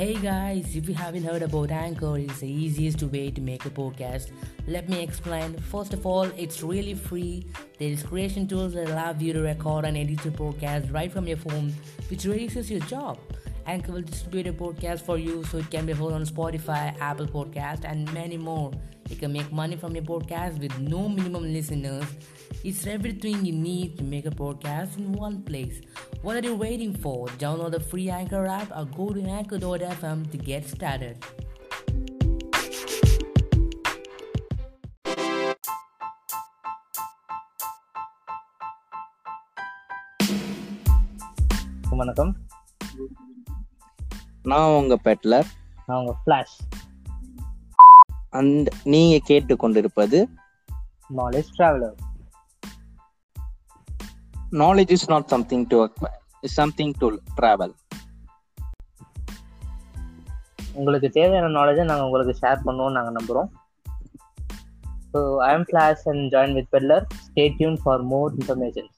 Hey guys, if you haven't heard about Anchor, it's the easiest way to make a podcast. Let me explain. First of all, it's really free. There is creation tools that allow you to record and edit your podcast right from your phone, which reduces your job. Anchor will distribute a podcast for you so it can be heard on Spotify, Apple Podcast, and many more. You can make money from your podcast with no minimum listeners. It's everything you need to make a podcast in one place. What are you waiting for? Download the free Anchor app or go to anchor.fm to get started. வணக்கம் நான் உங்க Butler நான் உங்க flash and நீங்க கேட்டுக்கொண்டிருப்பது knowledge traveller knowledge is not something to is something to travel உங்களுக்கு தேவையான நாலேஜை நாங்கள் உங்களுக்கு ஷேர் பண்ணுவோம் நாங்கள் நம்புகிறோம் so I am Flash and join with பெல்லர் stay tune for more informations